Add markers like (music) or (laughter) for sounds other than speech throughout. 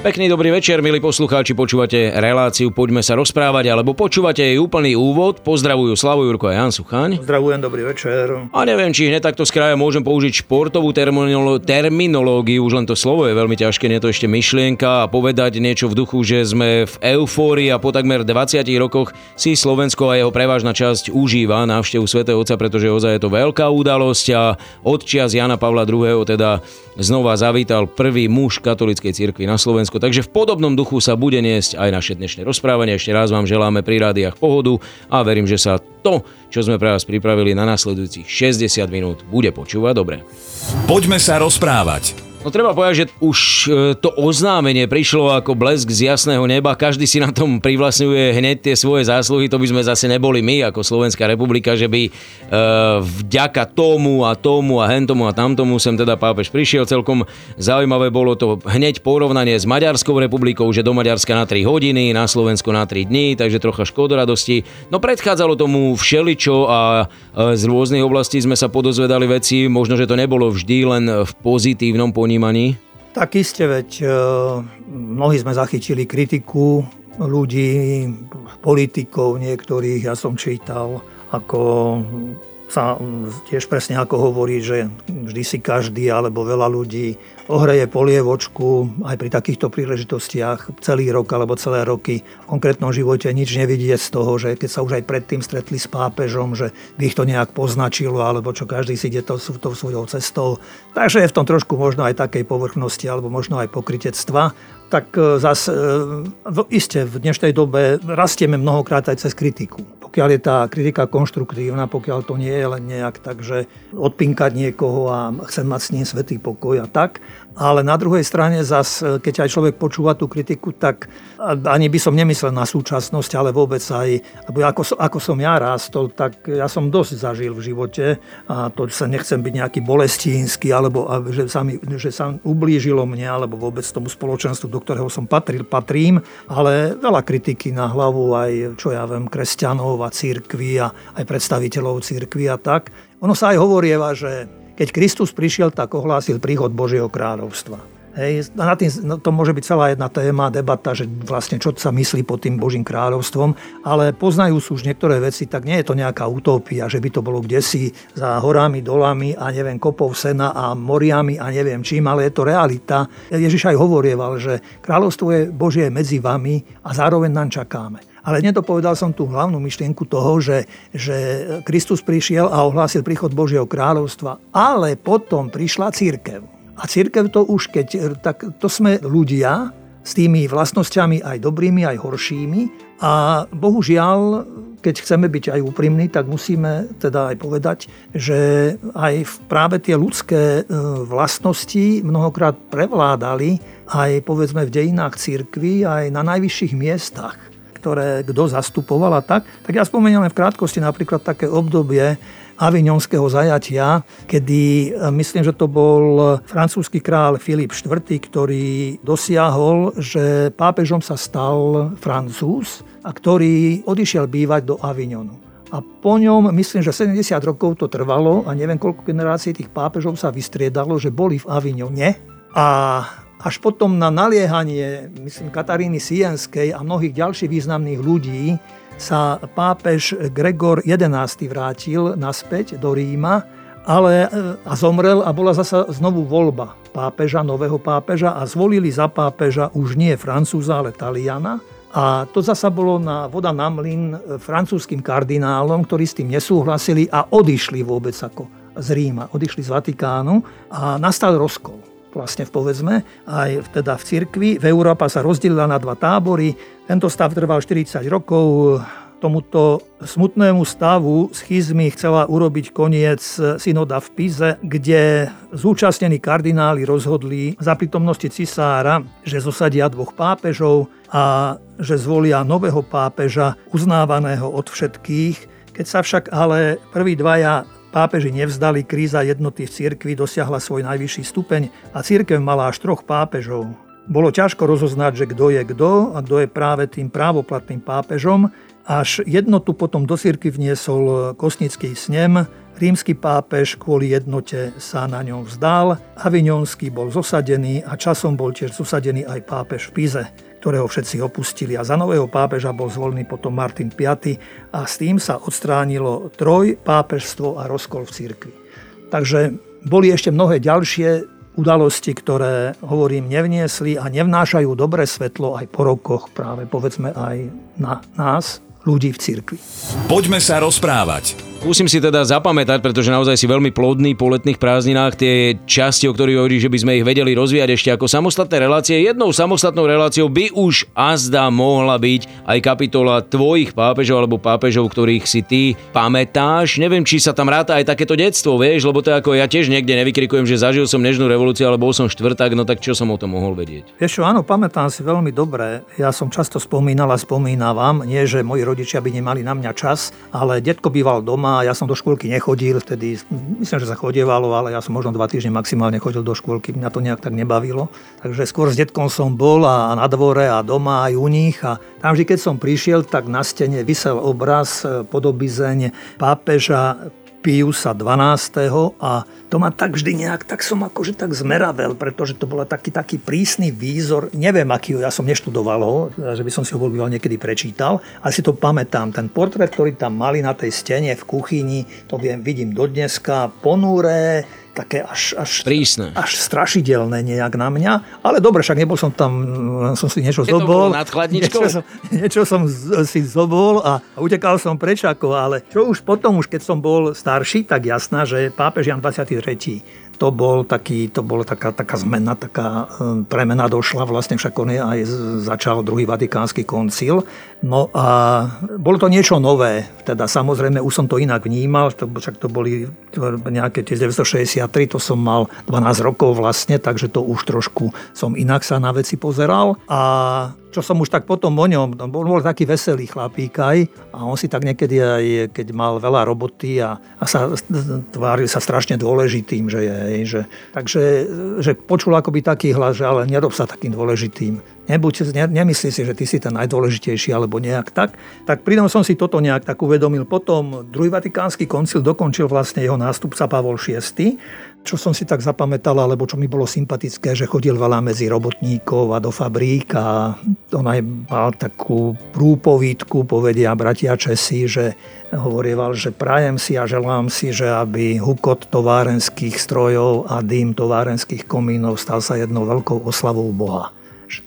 Pekný dobrý večer, milí poslucháči, počúvate reláciu Poďme sa rozprávať, alebo počúvate jej úplný úvod. Pozdravujú Slavo Jurko a Jan Suchaň. Zdravujem, dobrý večer. A neviem, či hneď takto z kraja môžem použiť športovú terminolo- terminológiu, už len to slovo je veľmi ťažké, nie je to ešte myšlienka a povedať niečo v duchu, že sme v eufórii a po takmer 20 rokoch si Slovensko a jeho prevážna časť užíva návštevu svätého Otca, pretože ozaj je to veľká udalosť a odčias Jana Pavla II. teda znova zavítal prvý muž katolíckej cirkvi na Slovensku Slovensko. Takže v podobnom duchu sa bude niesť aj naše dnešné rozprávanie. Ešte raz vám želáme pri rádiách pohodu a verím, že sa to, čo sme pre vás pripravili na nasledujúcich 60 minút, bude počúvať dobre. Poďme sa rozprávať. No treba povedať, že už e, to oznámenie prišlo ako blesk z jasného neba. Každý si na tom privlastňuje hneď tie svoje zásluhy. To by sme zase neboli my ako Slovenská republika, že by e, vďaka tomu a tomu a hentomu a tamtomu sem teda pápež prišiel. Celkom zaujímavé bolo to hneď porovnanie s Maďarskou republikou, že do Maďarska na 3 hodiny, na Slovensko na 3 dní, takže trocha škodoradosti. No predchádzalo tomu všeličo a e, z rôznych oblastí sme sa podozvedali veci. Možno, že to nebolo vždy len v pozitívnom ponímaní ponímaní? Tak iste, veď e, mnohí sme zachytili kritiku ľudí, politikov niektorých, ja som čítal, ako sa tiež presne ako hovorí, že vždy si každý alebo veľa ľudí ohreje polievočku aj pri takýchto príležitostiach celý rok alebo celé roky. V konkrétnom živote nič nevidieť z toho, že keď sa už aj predtým stretli s pápežom, že by ich to nejak poznačilo alebo čo každý si ide to, to svojou cestou. Takže je v tom trošku možno aj takej povrchnosti alebo možno aj pokritectva tak e, zase iste v dnešnej dobe rastieme mnohokrát aj cez kritiku pokiaľ je tá kritika konštruktívna, pokiaľ to nie je len nejak tak, že odpinkať niekoho a chcem mať s ním svetý pokoj a tak, ale na druhej strane zas, keď aj človek počúva tú kritiku, tak ani by som nemyslel na súčasnosť, ale vôbec aj, ako, ako som ja rástol, tak ja som dosť zažil v živote a to sa nechcem byť nejaký bolestínsky, alebo že sa, mi, že sa ublížilo mne, alebo vôbec tomu spoločenstvu, do ktorého som patril, patrím, ale veľa kritiky na hlavu aj, čo ja viem, kresťanov a církvy a aj predstaviteľov církvy a tak. Ono sa aj hovorieva, že keď Kristus prišiel, tak ohlásil príchod Božieho kráľovstva. Hej, na tým, no, to môže byť celá jedna téma, debata, že vlastne čo sa myslí pod tým Božím kráľovstvom, ale poznajú sú už niektoré veci, tak nie je to nejaká utopia, že by to bolo kdesi za horami, dolami a neviem, kopov sena a moriami a neviem čím, ale je to realita. Ježiš aj hovorieval, že kráľovstvo je Božie medzi vami a zároveň nám čakáme. Ale nedopovedal som tú hlavnú myšlienku toho, že, že Kristus prišiel a ohlásil príchod Božieho kráľovstva, ale potom prišla církev. A církev to už, keď, tak to sme ľudia s tými vlastnosťami aj dobrými, aj horšími. A bohužiaľ, keď chceme byť aj úprimní, tak musíme teda aj povedať, že aj práve tie ľudské e, vlastnosti mnohokrát prevládali aj povedzme v dejinách církvy, aj na najvyšších miestach ktoré kto zastupoval a tak, tak ja spomeniem v krátkosti napríklad také obdobie avignonského zajatia, kedy e, myslím, že to bol francúzsky král Filip IV, ktorý dosiahol, že pápežom sa stal Francúz a ktorý odišiel bývať do Avignonu. A po ňom, myslím, že 70 rokov to trvalo a neviem, koľko generácií tých pápežov sa vystriedalo, že boli v Avignone. A až potom na naliehanie, myslím, Kataríny Sienskej a mnohých ďalších významných ľudí sa pápež Gregor XI vrátil naspäť do Ríma ale, e, a zomrel a bola zasa znovu voľba pápeža, nového pápeža a zvolili za pápeža už nie Francúza, ale Taliana. A to zasa bolo na voda na mlin e, francúzským kardinálom, ktorí s tým nesúhlasili a odišli vôbec ako z Ríma, odišli z Vatikánu a nastal rozkol vlastne v povedzme, aj teda v cirkvi. V Európa sa rozdelila na dva tábory. Tento stav trval 40 rokov. Tomuto smutnému stavu schizmy chcela urobiť koniec synoda v Pize, kde zúčastnení kardináli rozhodli za prítomnosti cisára, že zosadia dvoch pápežov a že zvolia nového pápeža, uznávaného od všetkých. Keď sa však ale prví dvaja Pápeži nevzdali, kríza jednoty v cirkvi dosiahla svoj najvyšší stupeň a cirkev mala až troch pápežov. Bolo ťažko rozoznať, že kto je kto a kto je práve tým právoplatným pápežom, až jednotu potom do cirkvi vniesol kosnický snem. Rímsky pápež kvôli jednote sa na ňom vzdal, Avignonský bol zosadený a časom bol tiež zosadený aj pápež v Pize ktorého všetci opustili. A za nového pápeža bol zvolený potom Martin V. a s tým sa odstránilo troj, pápežstvo a rozkol v cirkvi. Takže boli ešte mnohé ďalšie udalosti, ktoré, hovorím, nevniesli a nevnášajú dobré svetlo aj po rokoch práve povedzme aj na nás, ľudí v cirkvi. Poďme sa rozprávať. Skúsim si teda zapamätať, pretože naozaj si veľmi plodný po letných prázdninách tie časti, o ktorých hovorí, že by sme ich vedeli rozvíjať ešte ako samostatné relácie. Jednou samostatnou reláciou by už azda mohla byť aj kapitola tvojich pápežov alebo pápežov, ktorých si ty pamätáš. Neviem, či sa tam ráta aj takéto detstvo, vieš, lebo to ako ja tiež niekde nevykrikujem, že zažil som nežnú revolúciu, alebo bol som štvrták, no tak čo som o tom mohol vedieť? Vieš čo, áno, pamätám si veľmi dobre. Ja som často spomínal a spomínavam, nie že moji rodičia by nemali na mňa čas, ale detko býval doma doma, ja som do škôlky nechodil, vtedy myslím, že sa chodievalo, ale ja som možno dva týždne maximálne chodil do škôlky, mňa to nejak tak nebavilo. Takže skôr s detkom som bol a na dvore a doma aj u nich a tam vždy, keď som prišiel, tak na stene vysel obraz podobizeň pápeža Piusa 12. a to ma tak vždy nejak, tak som akože tak zmeravel, pretože to bol taký, taký prísny výzor, neviem aký, ja som neštudoval ho, že by som si ho bol niekedy prečítal, ale si to pamätám, ten portrét, ktorý tam mali na tej stene v kuchyni, to viem, vidím dodneska, ponúré, také až, až, Prísne. až strašidelné nejak na mňa. Ale dobre, však nebol som tam, som si niečo Keď zobol. nad niečo som, niečo som si zobol a utekal som preč ako, ale čo už potom, už keď som bol starší, tak jasná, že pápež Jan 23 to bol taký, to bola taká, taká zmena, taká hm, premena došla, vlastne však on aj začal druhý vatikánsky koncil. No a bolo to niečo nové, teda samozrejme už som to inak vnímal, to, však to boli nejaké 1963, to som mal 12 rokov vlastne, takže to už trošku som inak sa na veci pozeral. A čo som už tak potom o ňom, on bol, bol taký veselý chlapík aj a on si tak niekedy aj, keď mal veľa roboty a, a sa tváril sa strašne dôležitým, že je, že, takže že počul akoby taký hlas, že ale nerob sa takým dôležitým. Nebuď, ne, nemyslí si, že ty si ten najdôležitejší alebo nejak tak. Tak pridom som si toto nejak tak uvedomil. Potom druhý vatikánsky koncil dokončil vlastne jeho nástupca Pavol VI čo som si tak zapamätal, alebo čo mi bolo sympatické, že chodil veľa medzi robotníkov a do fabrík a on aj mal takú prúpovítku, povedia bratia Česi, že hovorieval, že prajem si a želám si, že aby hukot továrenských strojov a dým továrenských komínov stal sa jednou veľkou oslavou Boha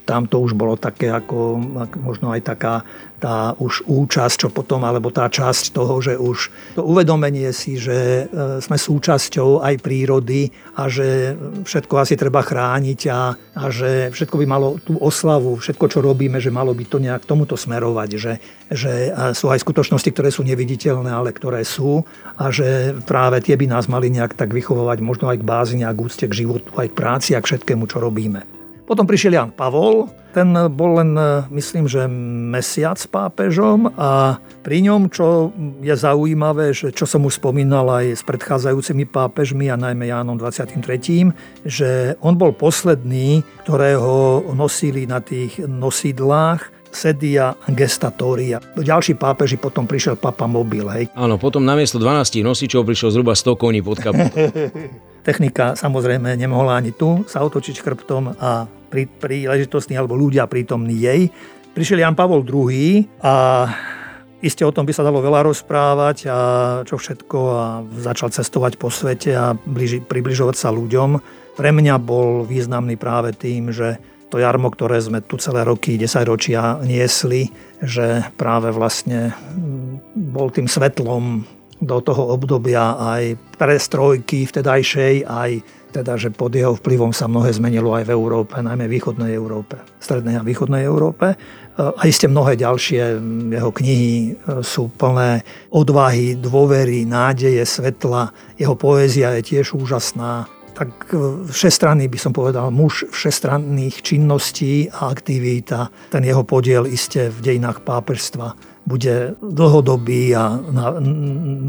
tam to už bolo také ako možno aj taká tá už účasť, čo potom, alebo tá časť toho, že už to uvedomenie si, že e, sme súčasťou aj prírody a že všetko asi treba chrániť a, a že všetko by malo tú oslavu, všetko, čo robíme, že malo by to nejak tomuto smerovať, že, že sú aj skutočnosti, ktoré sú neviditeľné, ale ktoré sú a že práve tie by nás mali nejak tak vychovávať možno aj k bázni a k úcte k životu, aj k práci a k všetkému, čo robíme. Potom prišiel Jan Pavol, ten bol len, myslím, že mesiac pápežom a pri ňom, čo je zaujímavé, že čo som už spomínal aj s predchádzajúcimi pápežmi a najmä Jánom 23., že on bol posledný, ktorého nosili na tých nosidlách sedia gestatoria. Ďalší pápeži potom prišiel papa mobil. Hej. Áno, potom namiesto 12 nosičov prišlo zhruba 100 koní pod kapu. (laughs) Technika samozrejme nemohla ani tu sa otočiť chrbtom a pri príležitostní alebo ľudia prítomní jej. Prišiel Jan Pavol II a Isté o tom by sa dalo veľa rozprávať a čo všetko a začal cestovať po svete a bliži, približovať sa ľuďom. Pre mňa bol významný práve tým, že to jarmo, ktoré sme tu celé roky, 10 ročia niesli, že práve vlastne bol tým svetlom do toho obdobia aj prestrojky vtedajšej, aj teda, že pod jeho vplyvom sa mnohé zmenilo aj v Európe, najmä východnej Európe, strednej a východnej Európe. A iste mnohé ďalšie jeho knihy sú plné odvahy, dôvery, nádeje, svetla. Jeho poézia je tiež úžasná. Tak všestranný by som povedal, muž všestranných činností a aktivít a ten jeho podiel iste v dejinách pápežstva bude dlhodobý a na,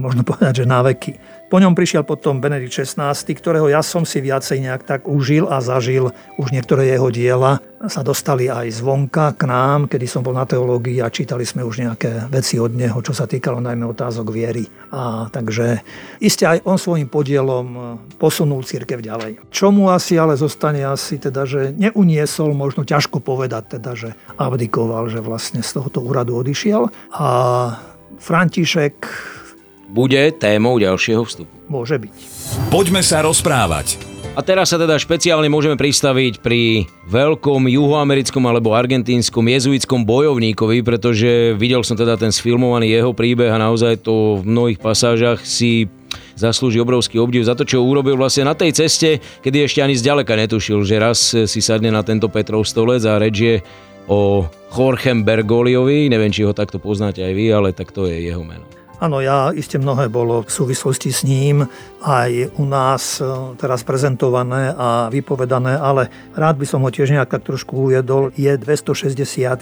možno povedať, že na veky. Po ňom prišiel potom Benedikt XVI, ktorého ja som si viacej nejak tak užil a zažil. Už niektoré jeho diela sa dostali aj zvonka k nám, kedy som bol na teológii a čítali sme už nejaké veci od neho, čo sa týkalo najmä otázok viery. A takže iste aj on svojim podielom posunul církev ďalej. Čo mu asi ale zostane asi teda, že neuniesol, možno ťažko povedať teda, že abdikoval, že vlastne z tohoto úradu odišiel. A František bude témou ďalšieho vstupu. Môže byť. Poďme sa rozprávať. A teraz sa teda špeciálne môžeme pristaviť pri veľkom juhoamerickom alebo argentínskom jezuitskom bojovníkovi, pretože videl som teda ten sfilmovaný jeho príbeh a naozaj to v mnohých pasážach si zaslúži obrovský obdiv za to, čo urobil vlastne na tej ceste, kedy ešte ani zďaleka netušil, že raz si sadne na tento Petrov stolec a reč je o Jorgem Bergoliovi, neviem, či ho takto poznáte aj vy, ale tak to je jeho meno. Áno, ja iste mnohé bolo v súvislosti s ním aj u nás e, teraz prezentované a vypovedané, ale rád by som ho tiež nejak tak trošku ujedol. Je 266.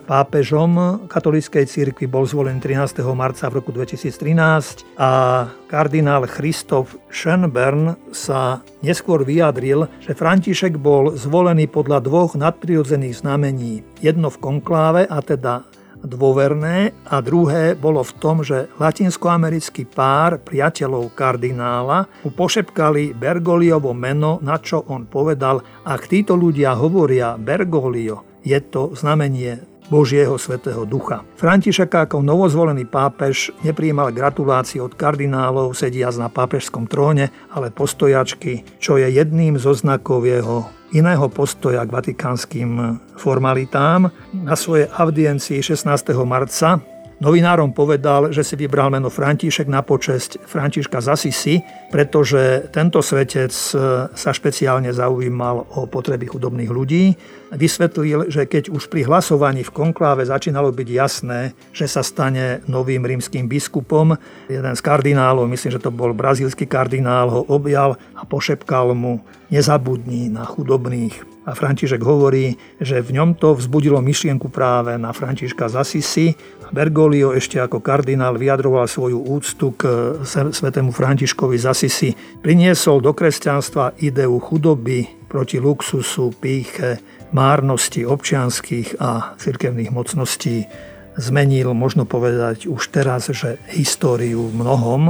pápežom katolíckej cirkvi, bol zvolený 13. marca v roku 2013 a kardinál Christoph Schönbern sa neskôr vyjadril, že František bol zvolený podľa dvoch nadprirodzených znamení. Jedno v konkláve, a teda dôverné a druhé bolo v tom, že latinskoamerický pár priateľov kardinála mu pošepkali Bergoliovo meno, na čo on povedal, ak títo ľudia hovoria Bergolio, je to znamenie Božieho svetého ducha. František ako novozvolený pápež nepríjmal gratulácie od kardinálov sediac na pápežskom tróne, ale postojačky, čo je jedným zo znakov jeho iného postoja k vatikánskym formalitám. Na svojej audiencii 16. marca Novinárom povedal, že si vybral meno František na počesť Františka Zasisi, pretože tento svetec sa špeciálne zaujímal o potreby chudobných ľudí. Vysvetlil, že keď už pri hlasovaní v konkláve začínalo byť jasné, že sa stane novým rímským biskupom, jeden z kardinálov, myslím, že to bol brazílsky kardinál, ho objal a pošepkal mu nezabudni na chudobných. A František hovorí, že v ňom to vzbudilo myšlienku práve na Františka Zasisi. Bergoglio ešte ako kardinál vyjadroval svoju úctu k svetému Františkovi Zasisi. Priniesol do kresťanstva ideu chudoby proti luxusu, píche, márnosti občianských a cirkevných mocností. Zmenil, možno povedať už teraz, že históriu v mnohom.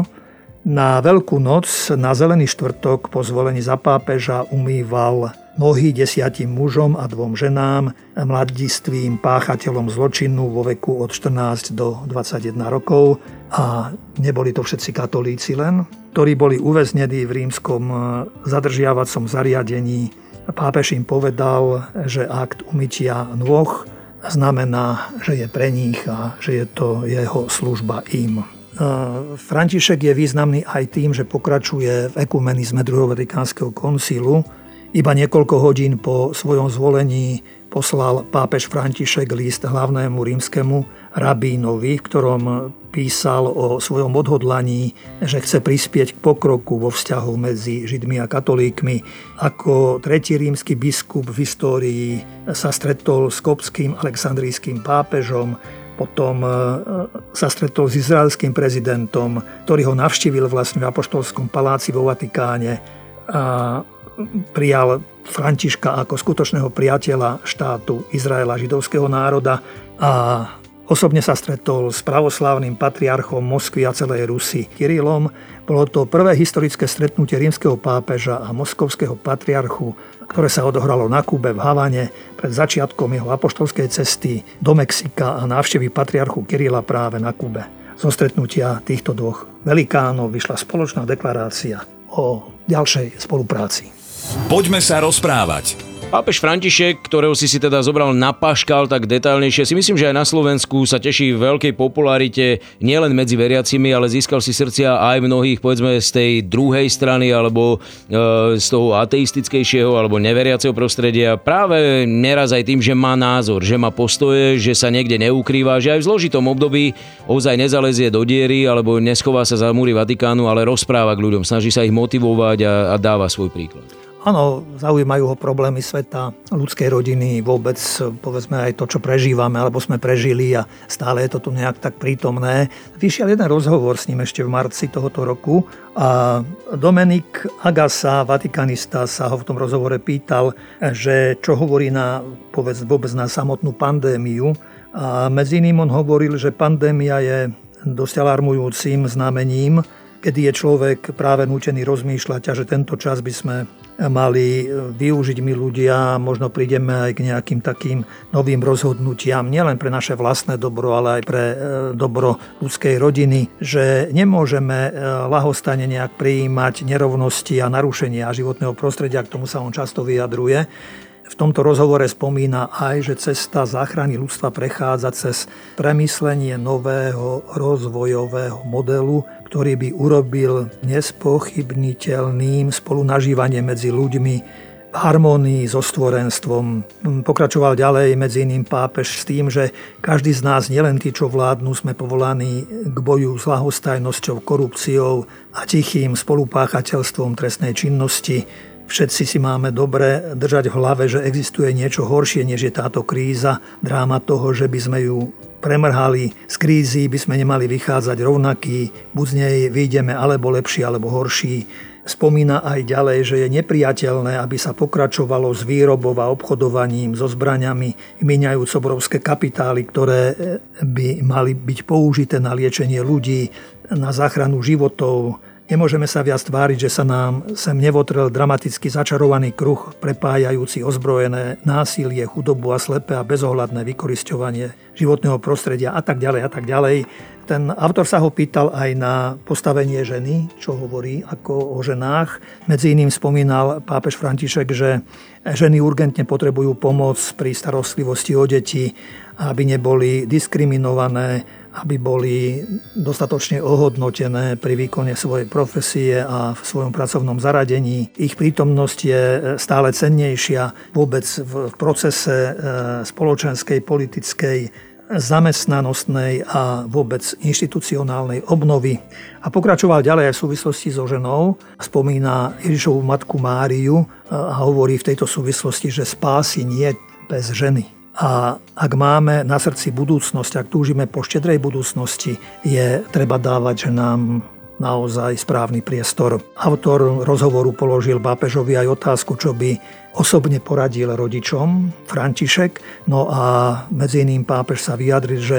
Na Veľkú noc, na Zelený štvrtok po zvolení za pápeža umýval nohy desiatim mužom a dvom ženám, mladistvým páchateľom zločinu vo veku od 14 do 21 rokov a neboli to všetci katolíci len, ktorí boli uväznení v rímskom eh, zadržiavacom zariadení. Pápež im povedal, že akt umytia nôh znamená, že je pre nich a že je to jeho služba im. Eh, František je významný aj tým, že pokračuje v ekumenizme druhého vatikánskeho koncilu, iba niekoľko hodín po svojom zvolení poslal pápež František list hlavnému rímskemu rabínovi, v ktorom písal o svojom odhodlaní, že chce prispieť k pokroku vo vzťahu medzi Židmi a katolíkmi. Ako tretí rímsky biskup v histórii sa stretol s kopským aleksandrijským pápežom, potom e, sa stretol s izraelským prezidentom, ktorý ho navštívil vlastne v Apoštolskom paláci vo Vatikáne a prijal Františka ako skutočného priateľa štátu Izraela, židovského národa a Osobne sa stretol s pravoslávnym patriarchom Moskvy a celej Rusy Kirilom. Bolo to prvé historické stretnutie rímskeho pápeža a moskovského patriarchu, ktoré sa odohralo na Kube v Havane pred začiatkom jeho apoštolskej cesty do Mexika a návštevy patriarchu Kirila práve na Kube. Zo stretnutia týchto dvoch velikánov vyšla spoločná deklarácia o ďalšej spolupráci. Poďme sa rozprávať. Pápež František, ktorého si si teda zobral na paškal tak detailnejšie, si myslím, že aj na Slovensku sa teší veľkej popularite nielen medzi veriacimi, ale získal si srdcia aj mnohých, povedzme, z tej druhej strany alebo e, z toho ateistickejšieho alebo neveriaceho prostredia. Práve neraz aj tým, že má názor, že má postoje, že sa niekde neukrýva, že aj v zložitom období ozaj nezalezie do diery alebo neschová sa za múry Vatikánu, ale rozpráva k ľuďom, snaží sa ich motivovať a, a dáva svoj príklad. Áno, zaujímajú ho problémy sveta, ľudskej rodiny, vôbec povedzme aj to, čo prežívame, alebo sme prežili a stále je to tu nejak tak prítomné. Vyšiel jeden rozhovor s ním ešte v marci tohoto roku a Dominik Agasa, vatikanista, sa ho v tom rozhovore pýtal, že čo hovorí na, povedz, vôbec na samotnú pandémiu. A medzi iným on hovoril, že pandémia je dosť alarmujúcim znamením, kedy je človek práve nútený rozmýšľať a že tento čas by sme mali využiť my ľudia, možno prídeme aj k nejakým takým novým rozhodnutiam, nielen pre naše vlastné dobro, ale aj pre e, dobro ľudskej rodiny, že nemôžeme e, lahostane nejak prijímať nerovnosti a narušenia životného prostredia, k tomu sa on často vyjadruje, v tomto rozhovore spomína aj, že cesta záchrany ľudstva prechádza cez premyslenie nového rozvojového modelu, ktorý by urobil nespochybniteľným spolunažívanie medzi ľuďmi v harmonii so stvorenstvom. Pokračoval ďalej medzi iným pápež s tým, že každý z nás, nielen tí, čo vládnu, sme povolaní k boju s lahostajnosťou, korupciou a tichým spolupáchateľstvom trestnej činnosti, Všetci si máme dobre držať v hlave, že existuje niečo horšie, než je táto kríza. Dráma toho, že by sme ju premrhali. Z krízy by sme nemali vychádzať rovnaký, buď z nej vyjdeme alebo lepší, alebo horší. Spomína aj ďalej, že je nepriateľné, aby sa pokračovalo s výrobou a obchodovaním so zbraňami, míňajúc obrovské kapitály, ktoré by mali byť použité na liečenie ľudí, na záchranu životov, Nemôžeme sa viac tváriť, že sa nám sem nevotrel dramaticky začarovaný kruh, prepájajúci ozbrojené násilie, chudobu a slepé a bezohľadné vykorisťovanie životného prostredia a tak ďalej a tak ďalej. Ten autor sa ho pýtal aj na postavenie ženy, čo hovorí ako o ženách. Medzi iným spomínal pápež František, že ženy urgentne potrebujú pomoc pri starostlivosti o deti, aby neboli diskriminované, aby boli dostatočne ohodnotené pri výkone svojej profesie a v svojom pracovnom zaradení. Ich prítomnosť je stále cennejšia vôbec v procese e, spoločenskej, politickej, zamestnanostnej a vôbec inštitucionálnej obnovy. A pokračoval ďalej aj v súvislosti so ženou. Spomína Ježišovú matku Máriu a hovorí v tejto súvislosti, že spásy nie bez ženy. A ak máme na srdci budúcnosť, ak túžime po štedrej budúcnosti, je treba dávať, nám naozaj správny priestor. Autor rozhovoru položil pápežovi aj otázku, čo by osobne poradil rodičom, František. No a medzi iným pápež sa vyjadril, že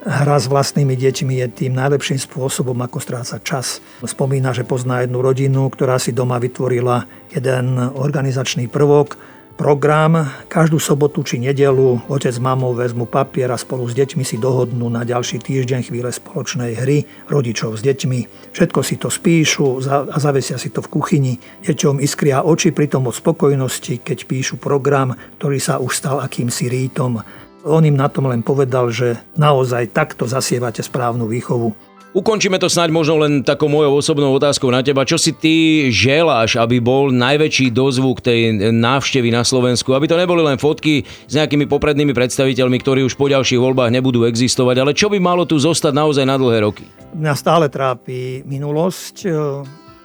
hra s vlastnými deťmi je tým najlepším spôsobom, ako strácať čas. Spomína, že pozná jednu rodinu, ktorá si doma vytvorila jeden organizačný prvok, program. Každú sobotu či nedelu otec s mamou vezmu papier a spolu s deťmi si dohodnú na ďalší týždeň chvíle spoločnej hry rodičov s deťmi. Všetko si to spíšu a zavesia si to v kuchyni. Deťom iskria oči pritom od spokojnosti, keď píšu program, ktorý sa už stal akýmsi rítom. On im na tom len povedal, že naozaj takto zasievate správnu výchovu. Ukončíme to snáď možno len takou mojou osobnou otázkou na teba. Čo si ty želáš, aby bol najväčší dozvuk tej návštevy na Slovensku? Aby to neboli len fotky s nejakými poprednými predstaviteľmi, ktorí už po ďalších voľbách nebudú existovať, ale čo by malo tu zostať naozaj na dlhé roky? Mňa stále trápi minulosť,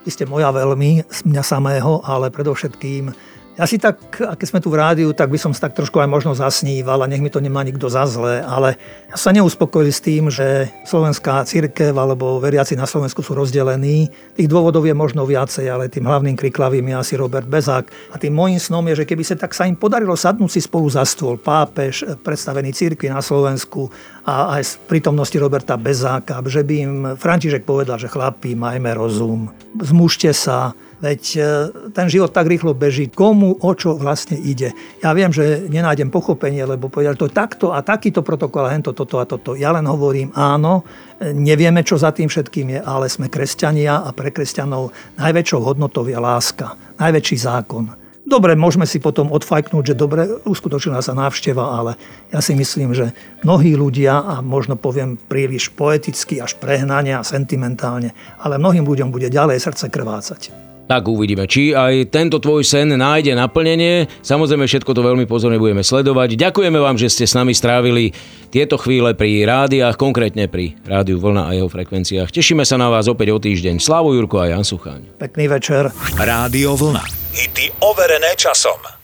isté moja veľmi, mňa samého, ale predovšetkým ja si tak, keď sme tu v rádiu, tak by som sa tak trošku aj možno zasníval a nech mi to nemá nikto za zle, ale ja sa neuspokojil s tým, že slovenská církev alebo veriaci na Slovensku sú rozdelení. Tých dôvodov je možno viacej, ale tým hlavným kriklavým je asi Robert Bezák. A tým môjim snom je, že keby sa tak sa im podarilo sadnúť si spolu za stôl, pápež, predstavený církvy na Slovensku a aj z prítomnosti Roberta Bezáka, že by im František povedal, že chlapí, majme rozum, zmužte sa, Veď e, ten život tak rýchlo beží. Komu o čo vlastne ide? Ja viem, že nenájdem pochopenie, lebo povedal to takto a takýto protokol a hento, toto a toto. Ja len hovorím áno, nevieme, čo za tým všetkým je, ale sme kresťania a pre kresťanov najväčšou hodnotou je láska. Najväčší zákon. Dobre, môžeme si potom odfajknúť, že dobre, uskutočila sa návšteva, ale ja si myslím, že mnohí ľudia, a možno poviem príliš poeticky, až prehnania a sentimentálne, ale mnohým ľuďom bude ďalej srdce krvácať. Tak uvidíme, či aj tento tvoj sen nájde naplnenie. Samozrejme, všetko to veľmi pozorne budeme sledovať. Ďakujeme vám, že ste s nami strávili tieto chvíle pri rádiách, konkrétne pri rádiu Vlna a jeho frekvenciách. Tešíme sa na vás opäť o týždeň. Slávo Jurko a Jan Sucháň. Pekný večer. Rádio Vlna. Hity overené časom.